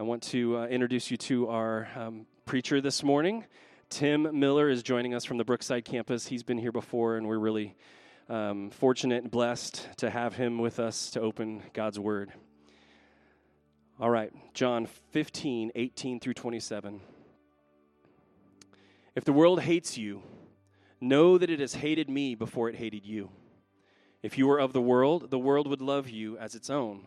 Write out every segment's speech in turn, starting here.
I want to uh, introduce you to our um, preacher this morning. Tim Miller is joining us from the Brookside campus. He's been here before, and we're really um, fortunate and blessed to have him with us to open God's Word. All right, John 15, 18 through 27. If the world hates you, know that it has hated me before it hated you. If you were of the world, the world would love you as its own.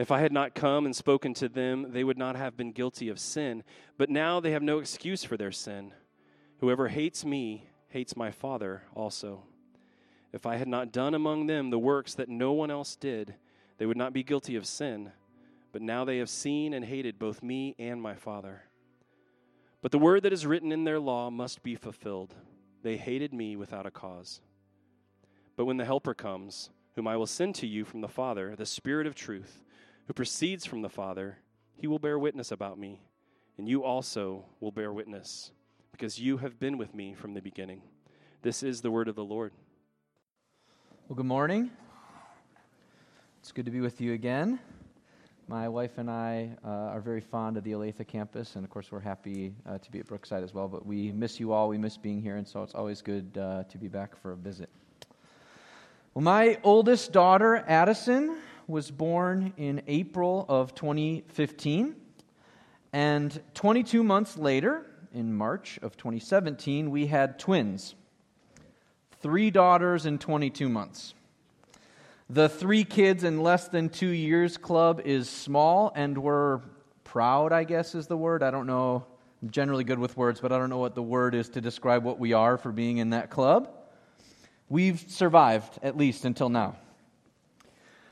If I had not come and spoken to them, they would not have been guilty of sin. But now they have no excuse for their sin. Whoever hates me hates my Father also. If I had not done among them the works that no one else did, they would not be guilty of sin. But now they have seen and hated both me and my Father. But the word that is written in their law must be fulfilled. They hated me without a cause. But when the Helper comes, whom I will send to you from the Father, the Spirit of truth, who proceeds from the Father, he will bear witness about me, and you also will bear witness, because you have been with me from the beginning. This is the word of the Lord. Well, good morning. It's good to be with you again. My wife and I uh, are very fond of the Olathe campus, and of course, we're happy uh, to be at Brookside as well. But we miss you all. We miss being here, and so it's always good uh, to be back for a visit. Well, my oldest daughter, Addison, was born in April of 2015. And 22 months later, in March of 2017, we had twins three daughters in 22 months. The three kids in less than two years club is small, and we're proud, I guess is the word. I don't know. I'm generally good with words, but I don't know what the word is to describe what we are for being in that club. We've survived, at least until now.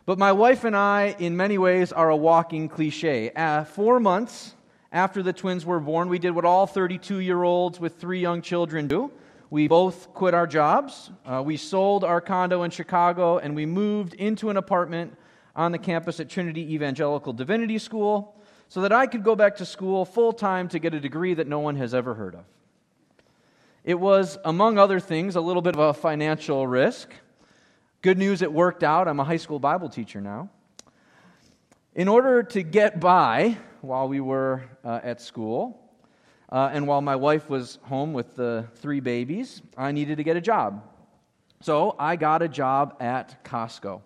But my wife and I, in many ways, are a walking cliche. Uh, four months after the twins were born, we did what all 32 year olds with three young children do we both quit our jobs. Uh, we sold our condo in Chicago and we moved into an apartment on the campus at Trinity Evangelical Divinity School so that I could go back to school full time to get a degree that no one has ever heard of. It was, among other things, a little bit of a financial risk. Good news, it worked out. I'm a high school Bible teacher now. In order to get by while we were uh, at school, uh, and while my wife was home with the three babies, I needed to get a job. So I got a job at Costco.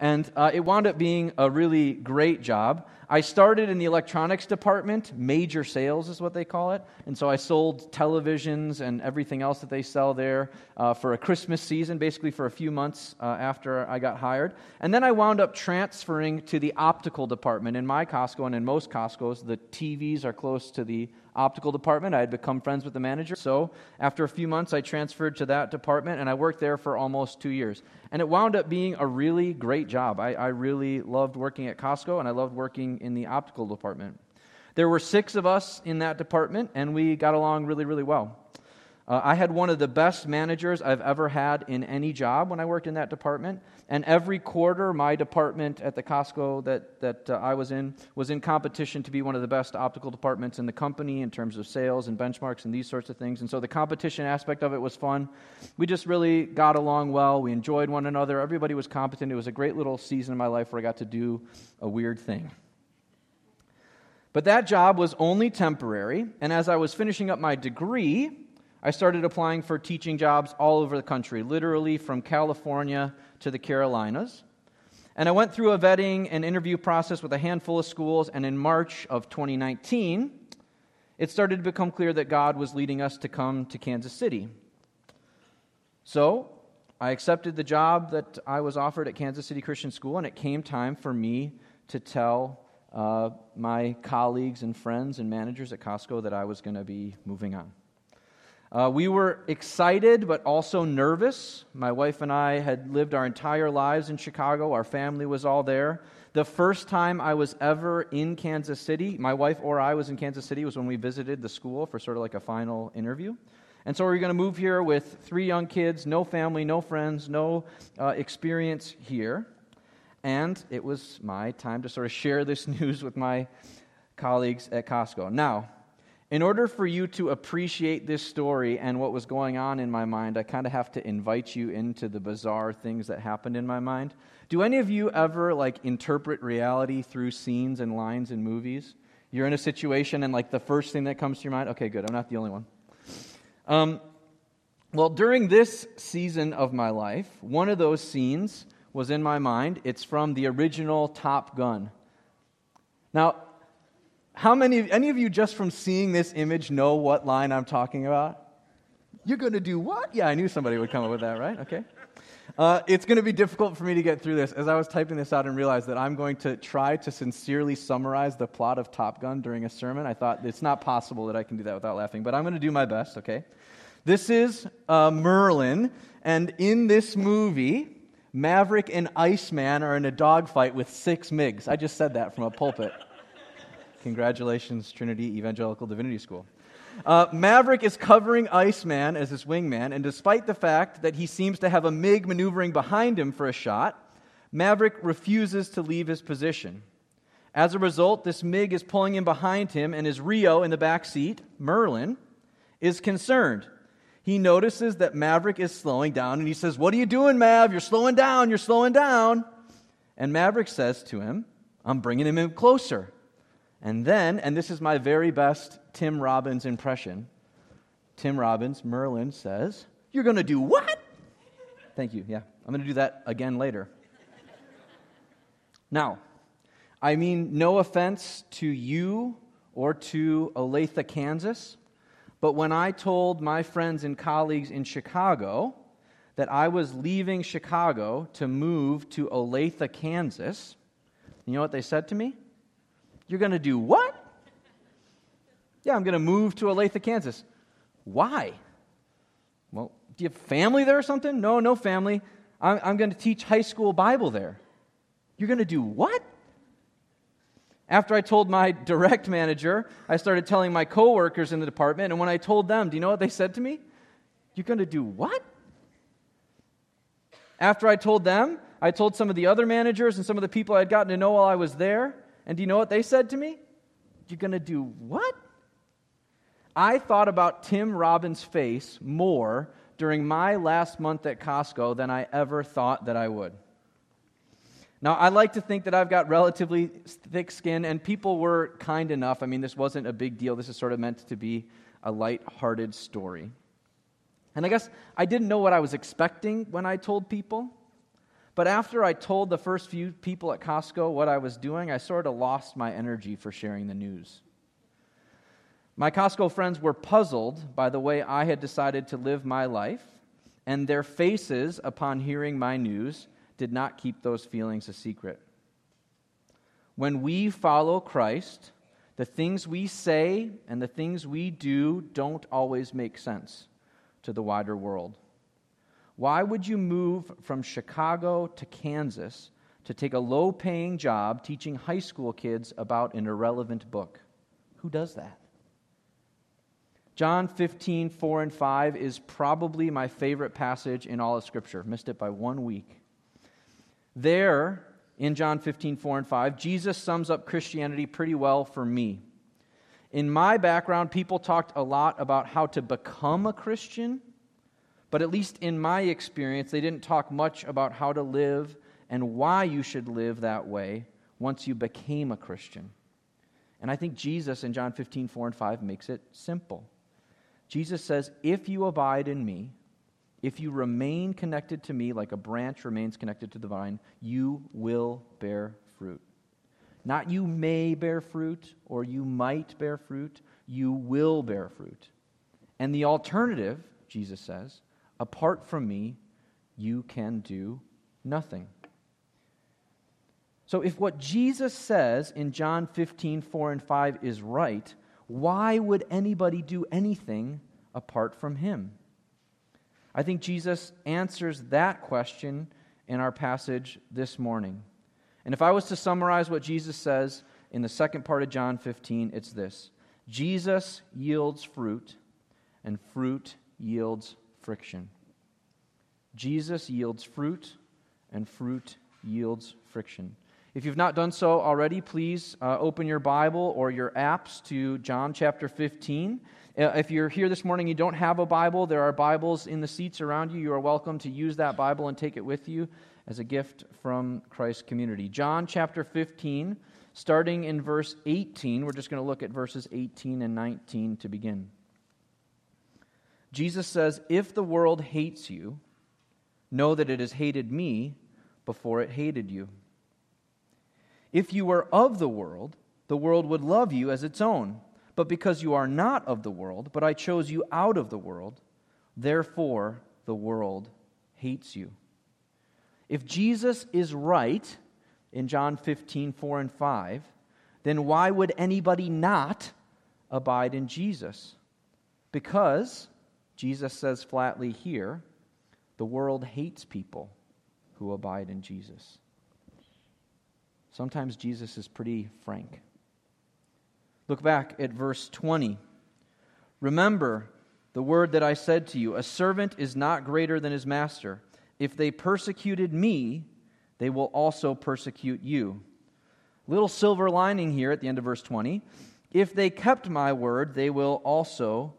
And uh, it wound up being a really great job. I started in the electronics department, major sales is what they call it. And so I sold televisions and everything else that they sell there uh, for a Christmas season, basically for a few months uh, after I got hired. And then I wound up transferring to the optical department. In my Costco and in most Costco's, the TVs are close to the optical department. I had become friends with the manager. So after a few months, I transferred to that department and I worked there for almost two years. And it wound up being a really great job. I, I really loved working at Costco and I loved working in the optical department. There were six of us in that department and we got along really, really well. Uh, I had one of the best managers I've ever had in any job when I worked in that department. And every quarter, my department at the Costco that, that uh, I was in was in competition to be one of the best optical departments in the company in terms of sales and benchmarks and these sorts of things. And so the competition aspect of it was fun. We just really got along well. We enjoyed one another. Everybody was competent. It was a great little season in my life where I got to do a weird thing. But that job was only temporary. And as I was finishing up my degree, I started applying for teaching jobs all over the country, literally from California to the Carolinas. And I went through a vetting and interview process with a handful of schools, and in March of 2019, it started to become clear that God was leading us to come to Kansas City. So I accepted the job that I was offered at Kansas City Christian School, and it came time for me to tell uh, my colleagues and friends and managers at Costco that I was going to be moving on. Uh, we were excited but also nervous. My wife and I had lived our entire lives in Chicago, our family was all there. The first time I was ever in Kansas City, my wife or I was in Kansas City, was when we visited the school for sort of like a final interview. And so we're going to move here with three young kids, no family, no friends, no uh, experience here. And it was my time to sort of share this news with my colleagues at Costco. Now, in order for you to appreciate this story and what was going on in my mind, I kind of have to invite you into the bizarre things that happened in my mind. Do any of you ever like interpret reality through scenes and lines in movies? You're in a situation and like the first thing that comes to your mind, okay, good, I'm not the only one. Um, well, during this season of my life, one of those scenes was in my mind. It's from the original Top Gun. Now, how many, any of you just from seeing this image know what line I'm talking about? You're going to do what? Yeah, I knew somebody would come up with that, right? Okay. Uh, it's going to be difficult for me to get through this. As I was typing this out and realized that I'm going to try to sincerely summarize the plot of Top Gun during a sermon, I thought it's not possible that I can do that without laughing, but I'm going to do my best, okay? This is uh, Merlin, and in this movie, Maverick and Iceman are in a dogfight with six MiGs. I just said that from a pulpit. Congratulations, Trinity Evangelical Divinity School. Uh, Maverick is covering Iceman as his wingman, and despite the fact that he seems to have a MiG maneuvering behind him for a shot, Maverick refuses to leave his position. As a result, this MiG is pulling in behind him, and his Rio in the back seat, Merlin, is concerned. He notices that Maverick is slowing down, and he says, What are you doing, Mav? You're slowing down, you're slowing down. And Maverick says to him, I'm bringing him in closer. And then, and this is my very best Tim Robbins impression Tim Robbins, Merlin says, You're going to do what? Thank you. Yeah, I'm going to do that again later. Now, I mean no offense to you or to Olathe, Kansas, but when I told my friends and colleagues in Chicago that I was leaving Chicago to move to Olathe, Kansas, you know what they said to me? You're going to do what? Yeah, I'm going to move to Olathe, Kansas. Why? Well, do you have family there or something? No, no family. I'm, I'm going to teach high school Bible there. You're going to do what? After I told my direct manager, I started telling my coworkers in the department, and when I told them, do you know what they said to me? You're going to do what? After I told them, I told some of the other managers and some of the people I'd gotten to know while I was there, and do you know what they said to me? You're going to do what? I thought about Tim Robbins' face more during my last month at Costco than I ever thought that I would. Now, I like to think that I've got relatively thick skin, and people were kind enough. I mean, this wasn't a big deal. This is sort of meant to be a light-hearted story. And I guess I didn't know what I was expecting when I told people. But after I told the first few people at Costco what I was doing, I sort of lost my energy for sharing the news. My Costco friends were puzzled by the way I had decided to live my life, and their faces upon hearing my news did not keep those feelings a secret. When we follow Christ, the things we say and the things we do don't always make sense to the wider world. Why would you move from Chicago to Kansas to take a low paying job teaching high school kids about an irrelevant book? Who does that? John 15, 4 and 5 is probably my favorite passage in all of Scripture. Missed it by one week. There, in John 15, 4 and 5, Jesus sums up Christianity pretty well for me. In my background, people talked a lot about how to become a Christian but at least in my experience, they didn't talk much about how to live and why you should live that way once you became a Christian. And I think Jesus in John 15, 4 and 5 makes it simple. Jesus says, If you abide in me, if you remain connected to me like a branch remains connected to the vine, you will bear fruit. Not you may bear fruit or you might bear fruit, you will bear fruit. And the alternative, Jesus says, Apart from me, you can do nothing. So, if what Jesus says in John 15, 4 and 5 is right, why would anybody do anything apart from him? I think Jesus answers that question in our passage this morning. And if I was to summarize what Jesus says in the second part of John 15, it's this Jesus yields fruit, and fruit yields friction. Jesus yields fruit, and fruit yields friction. If you've not done so already, please uh, open your Bible or your apps to John chapter 15. Uh, if you're here this morning, you don't have a Bible, there are Bibles in the seats around you. You are welcome to use that Bible and take it with you as a gift from Christ's community. John chapter 15, starting in verse 18. We're just going to look at verses 18 and 19 to begin. Jesus says, If the world hates you, know that it has hated me before it hated you. If you were of the world, the world would love you as its own. But because you are not of the world, but I chose you out of the world, therefore the world hates you. If Jesus is right in John 15, 4 and 5, then why would anybody not abide in Jesus? Because, Jesus says flatly here, the world hates people who abide in Jesus. Sometimes Jesus is pretty frank. Look back at verse 20. Remember the word that I said to you a servant is not greater than his master. If they persecuted me, they will also persecute you. Little silver lining here at the end of verse 20. If they kept my word, they will also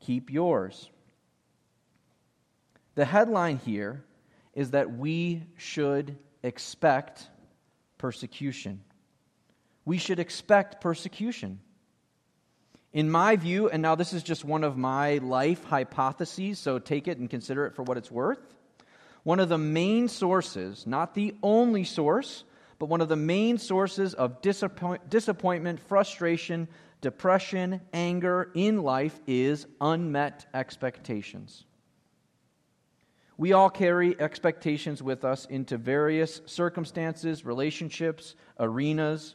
keep yours. The headline here is that we should expect persecution. We should expect persecution. In my view, and now this is just one of my life hypotheses, so take it and consider it for what it's worth. One of the main sources, not the only source, but one of the main sources of disappoint, disappointment, frustration, depression, anger in life is unmet expectations. We all carry expectations with us into various circumstances, relationships, arenas.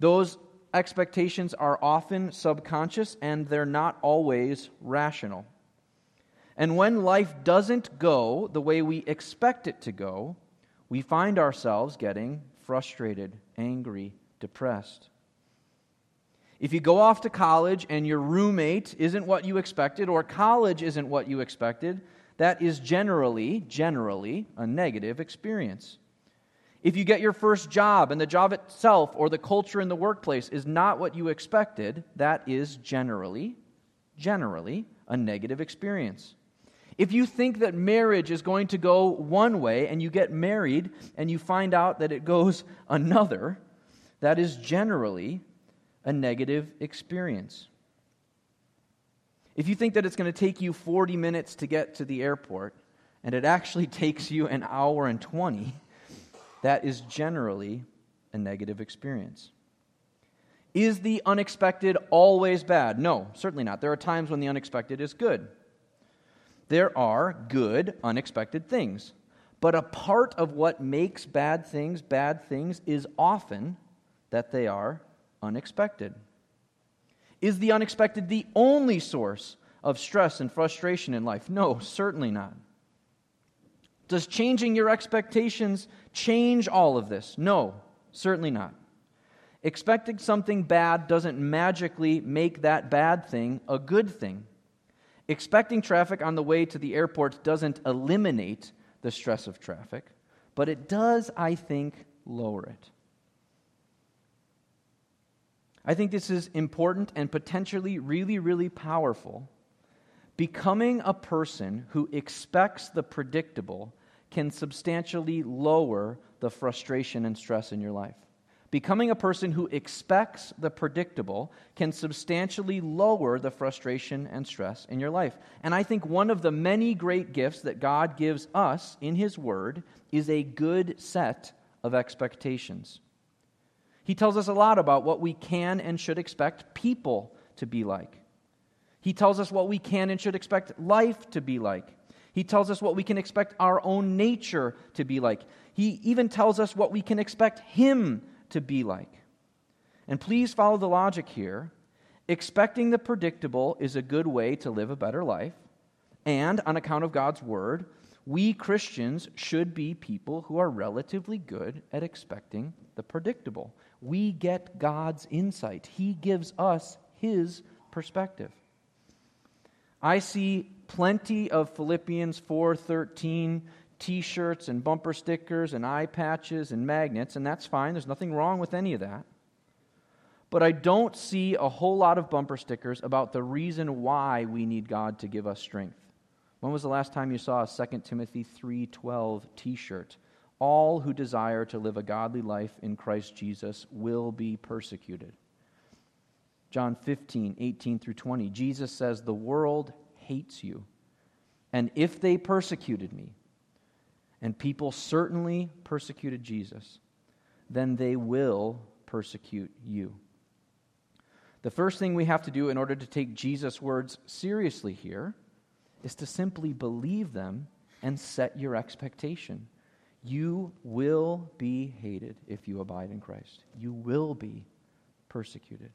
Those expectations are often subconscious and they're not always rational. And when life doesn't go the way we expect it to go, we find ourselves getting frustrated, angry, depressed. If you go off to college and your roommate isn't what you expected, or college isn't what you expected, that is generally, generally a negative experience. If you get your first job and the job itself or the culture in the workplace is not what you expected, that is generally, generally a negative experience. If you think that marriage is going to go one way and you get married and you find out that it goes another, that is generally a negative experience. If you think that it's going to take you 40 minutes to get to the airport and it actually takes you an hour and 20, that is generally a negative experience. Is the unexpected always bad? No, certainly not. There are times when the unexpected is good. There are good, unexpected things. But a part of what makes bad things bad things is often that they are unexpected. Is the unexpected the only source of stress and frustration in life? No, certainly not. Does changing your expectations change all of this? No, certainly not. Expecting something bad doesn't magically make that bad thing a good thing. Expecting traffic on the way to the airport doesn't eliminate the stress of traffic, but it does, I think, lower it. I think this is important and potentially really, really powerful. Becoming a person who expects the predictable can substantially lower the frustration and stress in your life. Becoming a person who expects the predictable can substantially lower the frustration and stress in your life. And I think one of the many great gifts that God gives us in His Word is a good set of expectations. He tells us a lot about what we can and should expect people to be like. He tells us what we can and should expect life to be like. He tells us what we can expect our own nature to be like. He even tells us what we can expect Him to be like. And please follow the logic here. Expecting the predictable is a good way to live a better life. And on account of God's word, we Christians should be people who are relatively good at expecting the predictable we get God's insight. He gives us His perspective. I see plenty of Philippians 4:13 t-shirts and bumper stickers and eye patches and magnets, and that's fine. There's nothing wrong with any of that. But I don't see a whole lot of bumper stickers about the reason why we need God to give us strength. When was the last time you saw a 2 Timothy 3:12 t-shirt? All who desire to live a godly life in Christ Jesus will be persecuted. John 15, 18 through 20. Jesus says, The world hates you. And if they persecuted me, and people certainly persecuted Jesus, then they will persecute you. The first thing we have to do in order to take Jesus' words seriously here is to simply believe them and set your expectation. You will be hated if you abide in Christ. You will be persecuted.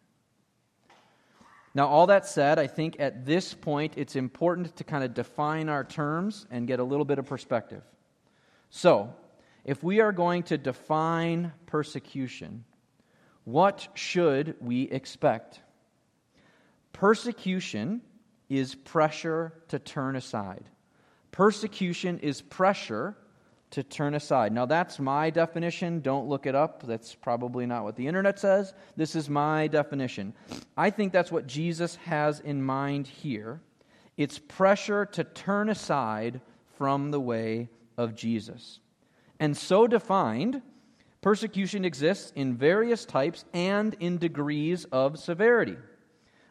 Now, all that said, I think at this point it's important to kind of define our terms and get a little bit of perspective. So, if we are going to define persecution, what should we expect? Persecution is pressure to turn aside. Persecution is pressure to turn aside. Now, that's my definition. Don't look it up. That's probably not what the internet says. This is my definition. I think that's what Jesus has in mind here. It's pressure to turn aside from the way of Jesus. And so defined, persecution exists in various types and in degrees of severity.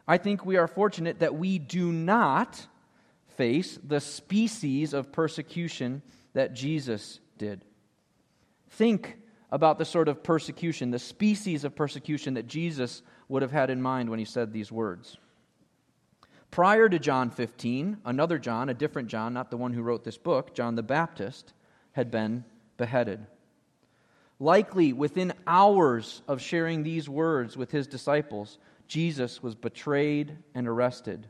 I think we are fortunate that we do not face the species of persecution that Jesus did. Think about the sort of persecution, the species of persecution that Jesus would have had in mind when he said these words. Prior to John 15, another John, a different John, not the one who wrote this book, John the Baptist, had been beheaded. Likely within hours of sharing these words with his disciples, Jesus was betrayed and arrested.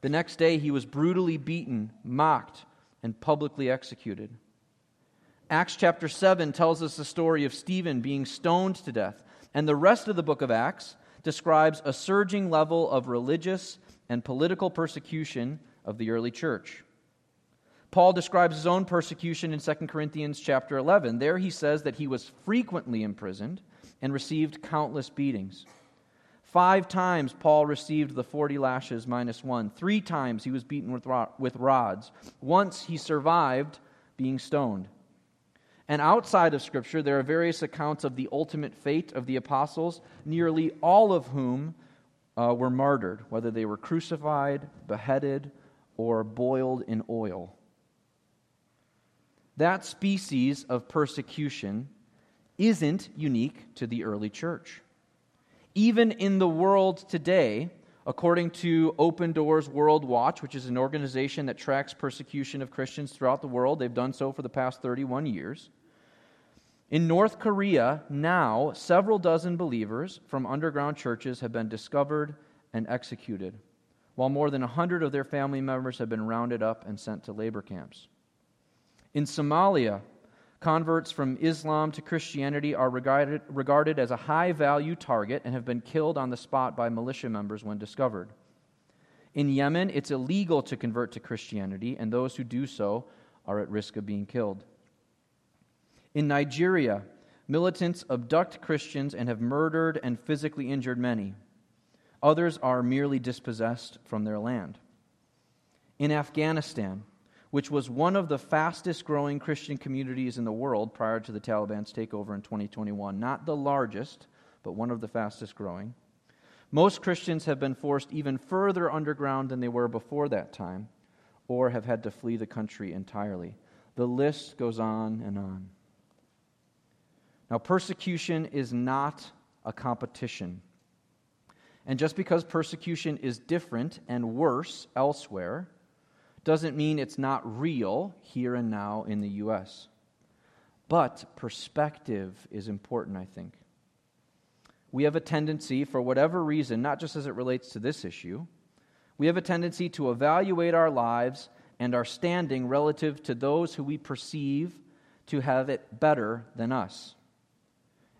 The next day, he was brutally beaten, mocked, and publicly executed. Acts chapter 7 tells us the story of Stephen being stoned to death, and the rest of the book of Acts describes a surging level of religious and political persecution of the early church. Paul describes his own persecution in 2 Corinthians chapter 11. There he says that he was frequently imprisoned and received countless beatings. Five times Paul received the 40 lashes minus one. Three times he was beaten with, with rods. Once he survived being stoned. And outside of Scripture, there are various accounts of the ultimate fate of the apostles, nearly all of whom uh, were martyred, whether they were crucified, beheaded, or boiled in oil. That species of persecution isn't unique to the early church. Even in the world today, according to Open Doors World Watch, which is an organization that tracks persecution of Christians throughout the world, they've done so for the past 31 years. In North Korea, now, several dozen believers from underground churches have been discovered and executed, while more than 100 of their family members have been rounded up and sent to labor camps. In Somalia, Converts from Islam to Christianity are regarded, regarded as a high value target and have been killed on the spot by militia members when discovered. In Yemen, it's illegal to convert to Christianity, and those who do so are at risk of being killed. In Nigeria, militants abduct Christians and have murdered and physically injured many. Others are merely dispossessed from their land. In Afghanistan, which was one of the fastest growing Christian communities in the world prior to the Taliban's takeover in 2021. Not the largest, but one of the fastest growing. Most Christians have been forced even further underground than they were before that time, or have had to flee the country entirely. The list goes on and on. Now, persecution is not a competition. And just because persecution is different and worse elsewhere, doesn't mean it's not real here and now in the U.S. But perspective is important, I think. We have a tendency, for whatever reason, not just as it relates to this issue, we have a tendency to evaluate our lives and our standing relative to those who we perceive to have it better than us.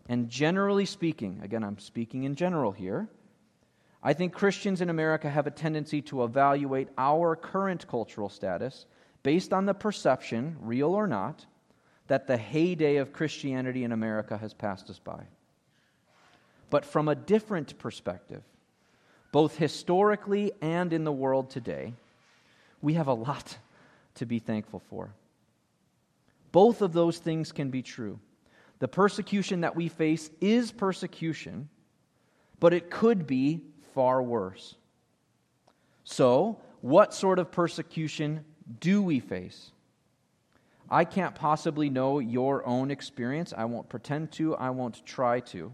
And generally speaking, again, I'm speaking in general here, I think Christians in America have a tendency to evaluate our current cultural status based on the perception, real or not, that the heyday of Christianity in America has passed us by. But from a different perspective, both historically and in the world today, we have a lot to be thankful for. Both of those things can be true. The persecution that we face is persecution, but it could be far worse. So, what sort of persecution do we face? I can't possibly know your own experience. I won't pretend to, I won't try to.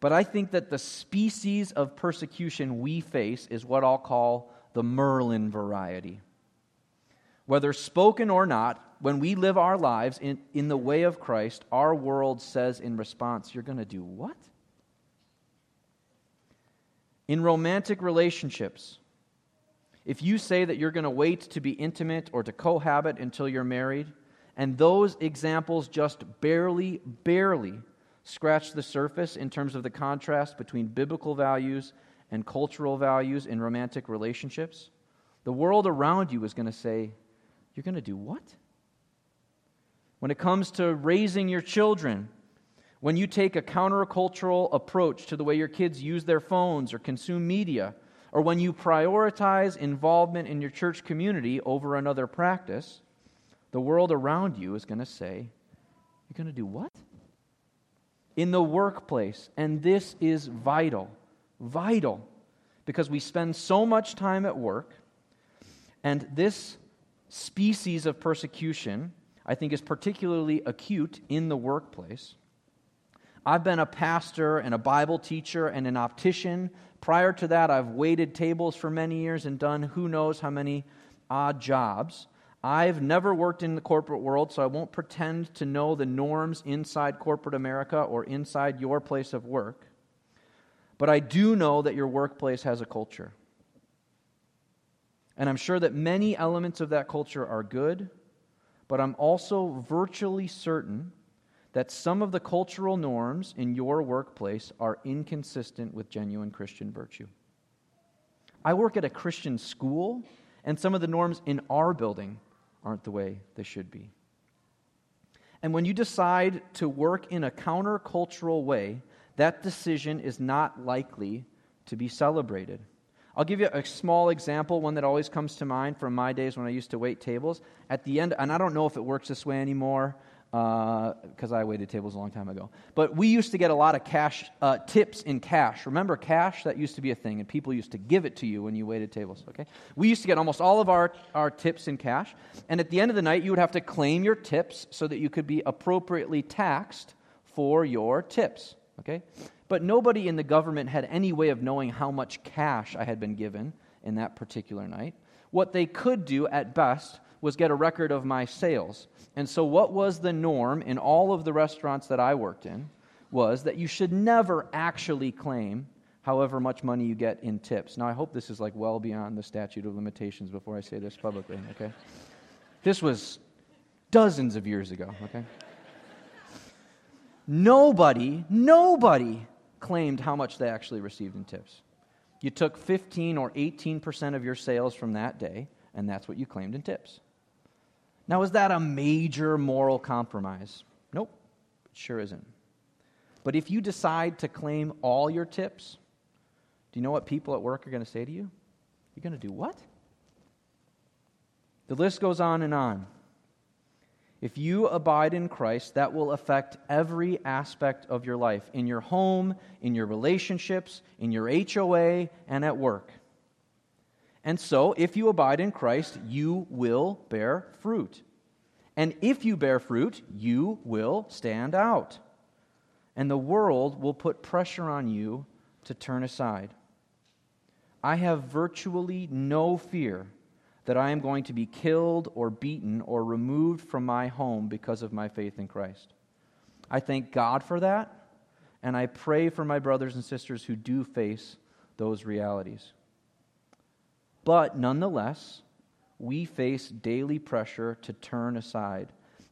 But I think that the species of persecution we face is what I'll call the Merlin variety. Whether spoken or not, when we live our lives in, in the way of Christ, our world says in response, You're going to do what? In romantic relationships, if you say that you're going to wait to be intimate or to cohabit until you're married, and those examples just barely, barely scratch the surface in terms of the contrast between biblical values and cultural values in romantic relationships, the world around you is going to say, You're going to do what? When it comes to raising your children, when you take a countercultural approach to the way your kids use their phones or consume media, or when you prioritize involvement in your church community over another practice, the world around you is going to say, You're going to do what? In the workplace. And this is vital. Vital. Because we spend so much time at work, and this species of persecution, I think, is particularly acute in the workplace. I've been a pastor and a Bible teacher and an optician Prior to that, I've waited tables for many years and done who knows how many odd jobs. I've never worked in the corporate world, so I won't pretend to know the norms inside corporate America or inside your place of work. But I do know that your workplace has a culture. And I'm sure that many elements of that culture are good, but I'm also virtually certain that some of the cultural norms in your workplace are inconsistent with genuine Christian virtue. I work at a Christian school, and some of the norms in our building aren't the way they should be. And when you decide to work in a countercultural way, that decision is not likely to be celebrated. I'll give you a small example, one that always comes to mind from my days when I used to wait tables. At the end, and I don't know if it works this way anymore, because uh, I waited tables a long time ago. But we used to get a lot of cash uh, tips in cash. Remember cash? That used to be a thing, and people used to give it to you when you waited tables. Okay, we used to get almost all of our our tips in cash, and at the end of the night, you would have to claim your tips so that you could be appropriately taxed for your tips. Okay, but nobody in the government had any way of knowing how much cash I had been given in that particular night. What they could do at best was get a record of my sales. And so, what was the norm in all of the restaurants that I worked in was that you should never actually claim however much money you get in tips. Now, I hope this is like well beyond the statute of limitations before I say this publicly, okay? This was dozens of years ago, okay? Nobody, nobody claimed how much they actually received in tips. You took 15 or 18% of your sales from that day, and that's what you claimed in tips. Now, is that a major moral compromise? Nope, it sure isn't. But if you decide to claim all your tips, do you know what people at work are going to say to you? You're going to do what? The list goes on and on. If you abide in Christ, that will affect every aspect of your life in your home, in your relationships, in your HOA, and at work. And so, if you abide in Christ, you will bear fruit. And if you bear fruit, you will stand out. And the world will put pressure on you to turn aside. I have virtually no fear that I am going to be killed or beaten or removed from my home because of my faith in Christ. I thank God for that, and I pray for my brothers and sisters who do face those realities. But nonetheless, we face daily pressure to turn aside.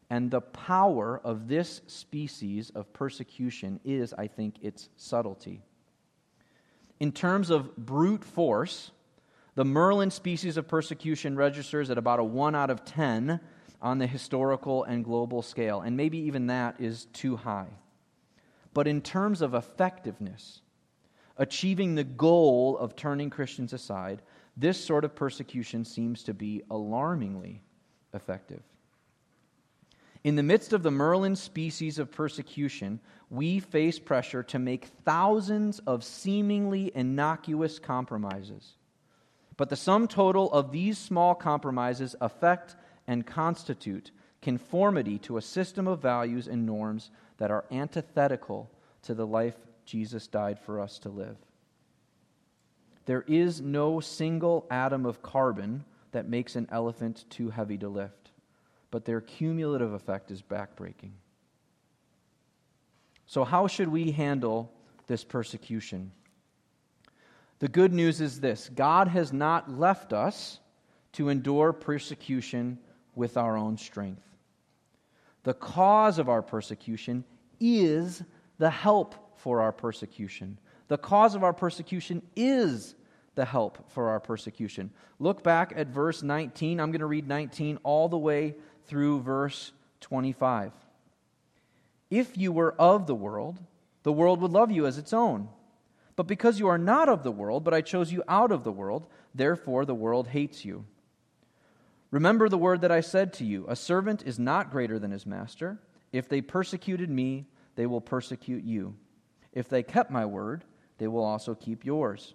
And the power of this species of persecution is, I think, its subtlety. In terms of brute force, the Merlin species of persecution registers at about a 1 out of 10 on the historical and global scale, and maybe even that is too high. But in terms of effectiveness, achieving the goal of turning Christians aside, this sort of persecution seems to be alarmingly effective. In the midst of the Merlin species of persecution, we face pressure to make thousands of seemingly innocuous compromises. But the sum total of these small compromises affect and constitute conformity to a system of values and norms that are antithetical to the life Jesus died for us to live. There is no single atom of carbon that makes an elephant too heavy to lift, but their cumulative effect is backbreaking. So, how should we handle this persecution? The good news is this God has not left us to endure persecution with our own strength. The cause of our persecution is the help for our persecution. The cause of our persecution is the help for our persecution. Look back at verse 19. I'm going to read 19 all the way through verse 25. If you were of the world, the world would love you as its own. But because you are not of the world, but I chose you out of the world, therefore the world hates you. Remember the word that I said to you A servant is not greater than his master. If they persecuted me, they will persecute you. If they kept my word, they will also keep yours.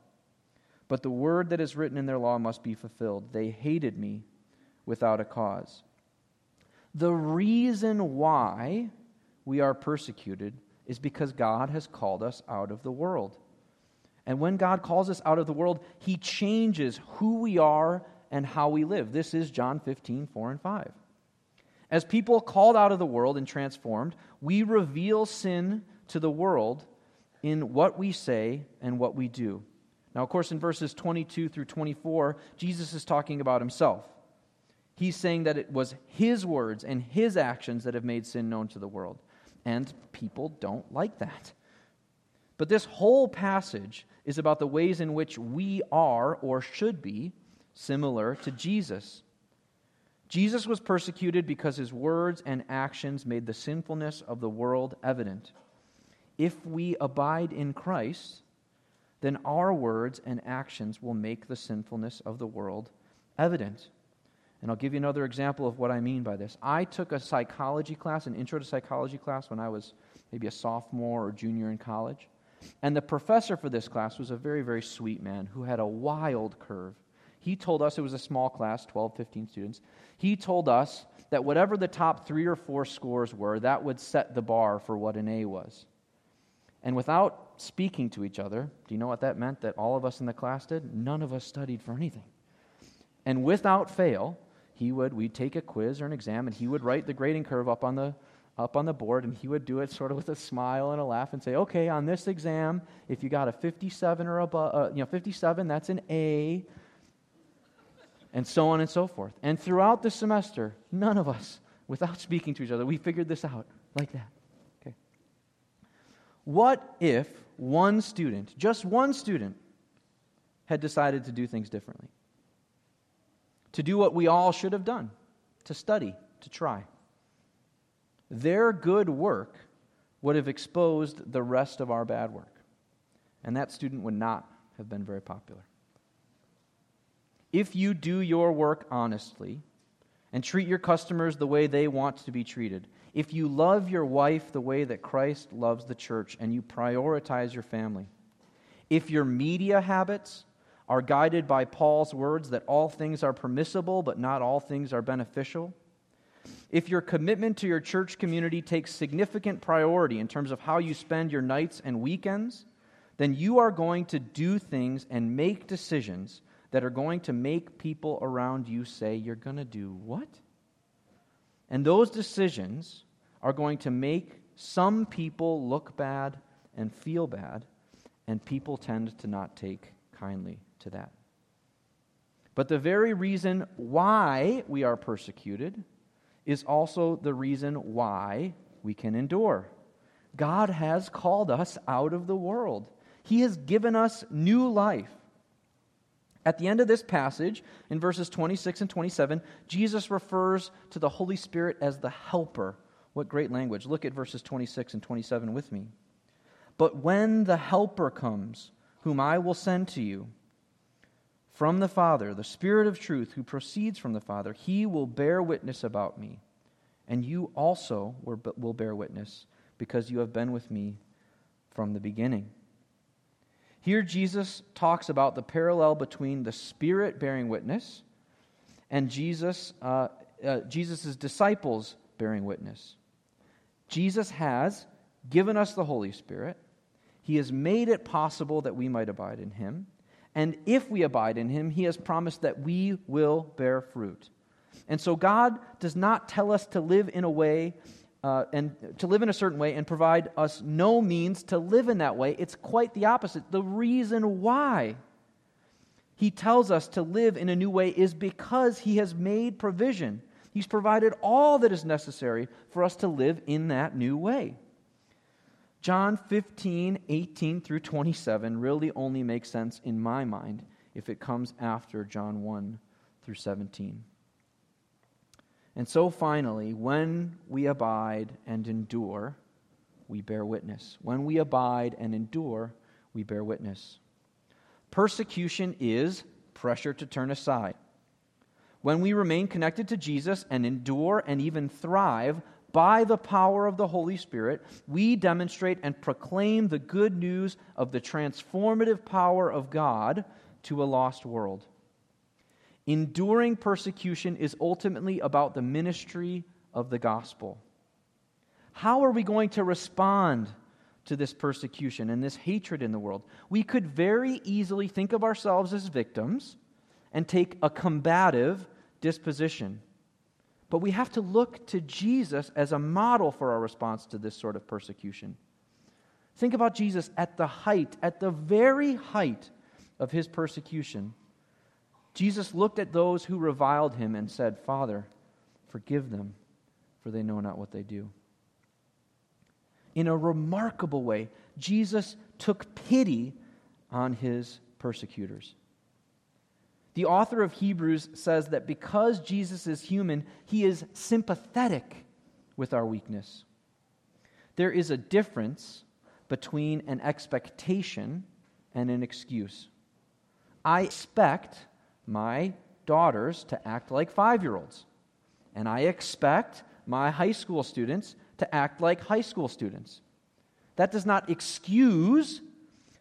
But the word that is written in their law must be fulfilled. They hated me without a cause. The reason why we are persecuted is because God has called us out of the world. And when God calls us out of the world, He changes who we are and how we live. This is John 15, 4 and 5. As people called out of the world and transformed, we reveal sin to the world in what we say and what we do. Now, of course, in verses 22 through 24, Jesus is talking about himself. He's saying that it was his words and his actions that have made sin known to the world. And people don't like that. But this whole passage is about the ways in which we are or should be similar to Jesus. Jesus was persecuted because his words and actions made the sinfulness of the world evident. If we abide in Christ, then our words and actions will make the sinfulness of the world evident. And I'll give you another example of what I mean by this. I took a psychology class, an intro to psychology class, when I was maybe a sophomore or junior in college. And the professor for this class was a very, very sweet man who had a wild curve. He told us, it was a small class, 12, 15 students. He told us that whatever the top three or four scores were, that would set the bar for what an A was. And without speaking to each other, do you know what that meant that all of us in the class did? None of us studied for anything. And without fail, he would we'd take a quiz or an exam and he would write the grading curve up on the up on the board and he would do it sort of with a smile and a laugh and say, "Okay, on this exam, if you got a 57 or above, uh, you know, 57, that's an A." And so on and so forth. And throughout the semester, none of us, without speaking to each other, we figured this out like that. Okay. What if one student, just one student, had decided to do things differently? To do what we all should have done to study, to try. Their good work would have exposed the rest of our bad work. And that student would not have been very popular. If you do your work honestly and treat your customers the way they want to be treated, if you love your wife the way that Christ loves the church and you prioritize your family, if your media habits are guided by Paul's words that all things are permissible but not all things are beneficial, if your commitment to your church community takes significant priority in terms of how you spend your nights and weekends, then you are going to do things and make decisions that are going to make people around you say, You're going to do what? And those decisions are going to make some people look bad and feel bad, and people tend to not take kindly to that. But the very reason why we are persecuted is also the reason why we can endure. God has called us out of the world, He has given us new life. At the end of this passage, in verses 26 and 27, Jesus refers to the Holy Spirit as the helper. What great language. Look at verses 26 and 27 with me. But when the helper comes, whom I will send to you, from the Father, the Spirit of truth who proceeds from the Father, he will bear witness about me. And you also will bear witness, because you have been with me from the beginning. Here, Jesus talks about the parallel between the Spirit bearing witness and Jesus, uh, uh, Jesus' disciples bearing witness. Jesus has given us the Holy Spirit. He has made it possible that we might abide in Him. And if we abide in Him, He has promised that we will bear fruit. And so God does not tell us to live in a way uh, and to live in a certain way and provide us no means to live in that way. It's quite the opposite. The reason why he tells us to live in a new way is because he has made provision. He's provided all that is necessary for us to live in that new way. John 15, 18 through 27 really only makes sense in my mind if it comes after John 1 through 17. And so finally, when we abide and endure, we bear witness. When we abide and endure, we bear witness. Persecution is pressure to turn aside. When we remain connected to Jesus and endure and even thrive by the power of the Holy Spirit, we demonstrate and proclaim the good news of the transformative power of God to a lost world. Enduring persecution is ultimately about the ministry of the gospel. How are we going to respond to this persecution and this hatred in the world? We could very easily think of ourselves as victims and take a combative disposition. But we have to look to Jesus as a model for our response to this sort of persecution. Think about Jesus at the height, at the very height of his persecution. Jesus looked at those who reviled him and said, Father, forgive them, for they know not what they do. In a remarkable way, Jesus took pity on his persecutors. The author of Hebrews says that because Jesus is human, he is sympathetic with our weakness. There is a difference between an expectation and an excuse. I expect my daughters to act like five year olds. And I expect my high school students to act like high school students. That does not excuse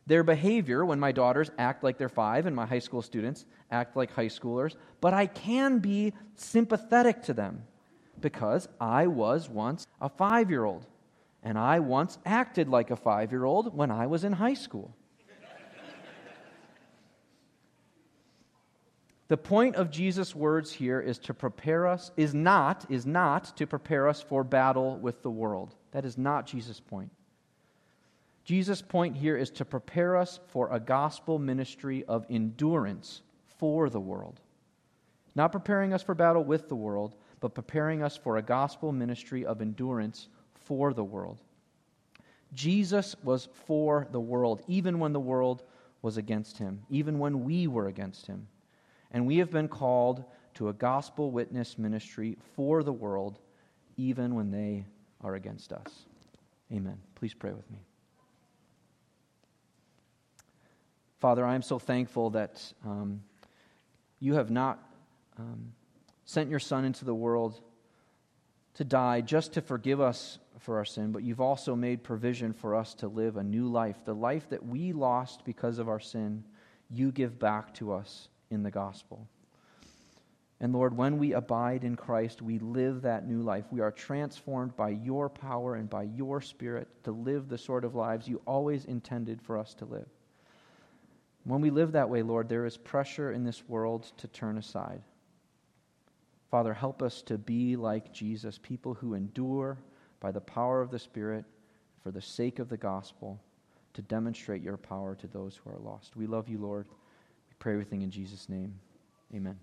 their behavior when my daughters act like they're five and my high school students act like high schoolers, but I can be sympathetic to them because I was once a five year old and I once acted like a five year old when I was in high school. The point of Jesus' words here is to prepare us, is not, is not to prepare us for battle with the world. That is not Jesus' point. Jesus' point here is to prepare us for a gospel ministry of endurance for the world. Not preparing us for battle with the world, but preparing us for a gospel ministry of endurance for the world. Jesus was for the world, even when the world was against him, even when we were against him and we have been called to a gospel witness ministry for the world, even when they are against us. Amen. Please pray with me. Father, I am so thankful that um, you have not um, sent your Son into the world to die just to forgive us for our sin, but you've also made provision for us to live a new life. The life that we lost because of our sin, you give back to us in the gospel. And Lord, when we abide in Christ, we live that new life. We are transformed by your power and by your spirit to live the sort of lives you always intended for us to live. When we live that way, Lord, there is pressure in this world to turn aside. Father, help us to be like Jesus, people who endure by the power of the Spirit for the sake of the gospel to demonstrate your power to those who are lost. We love you, Lord. Pray everything in Jesus' name. Amen.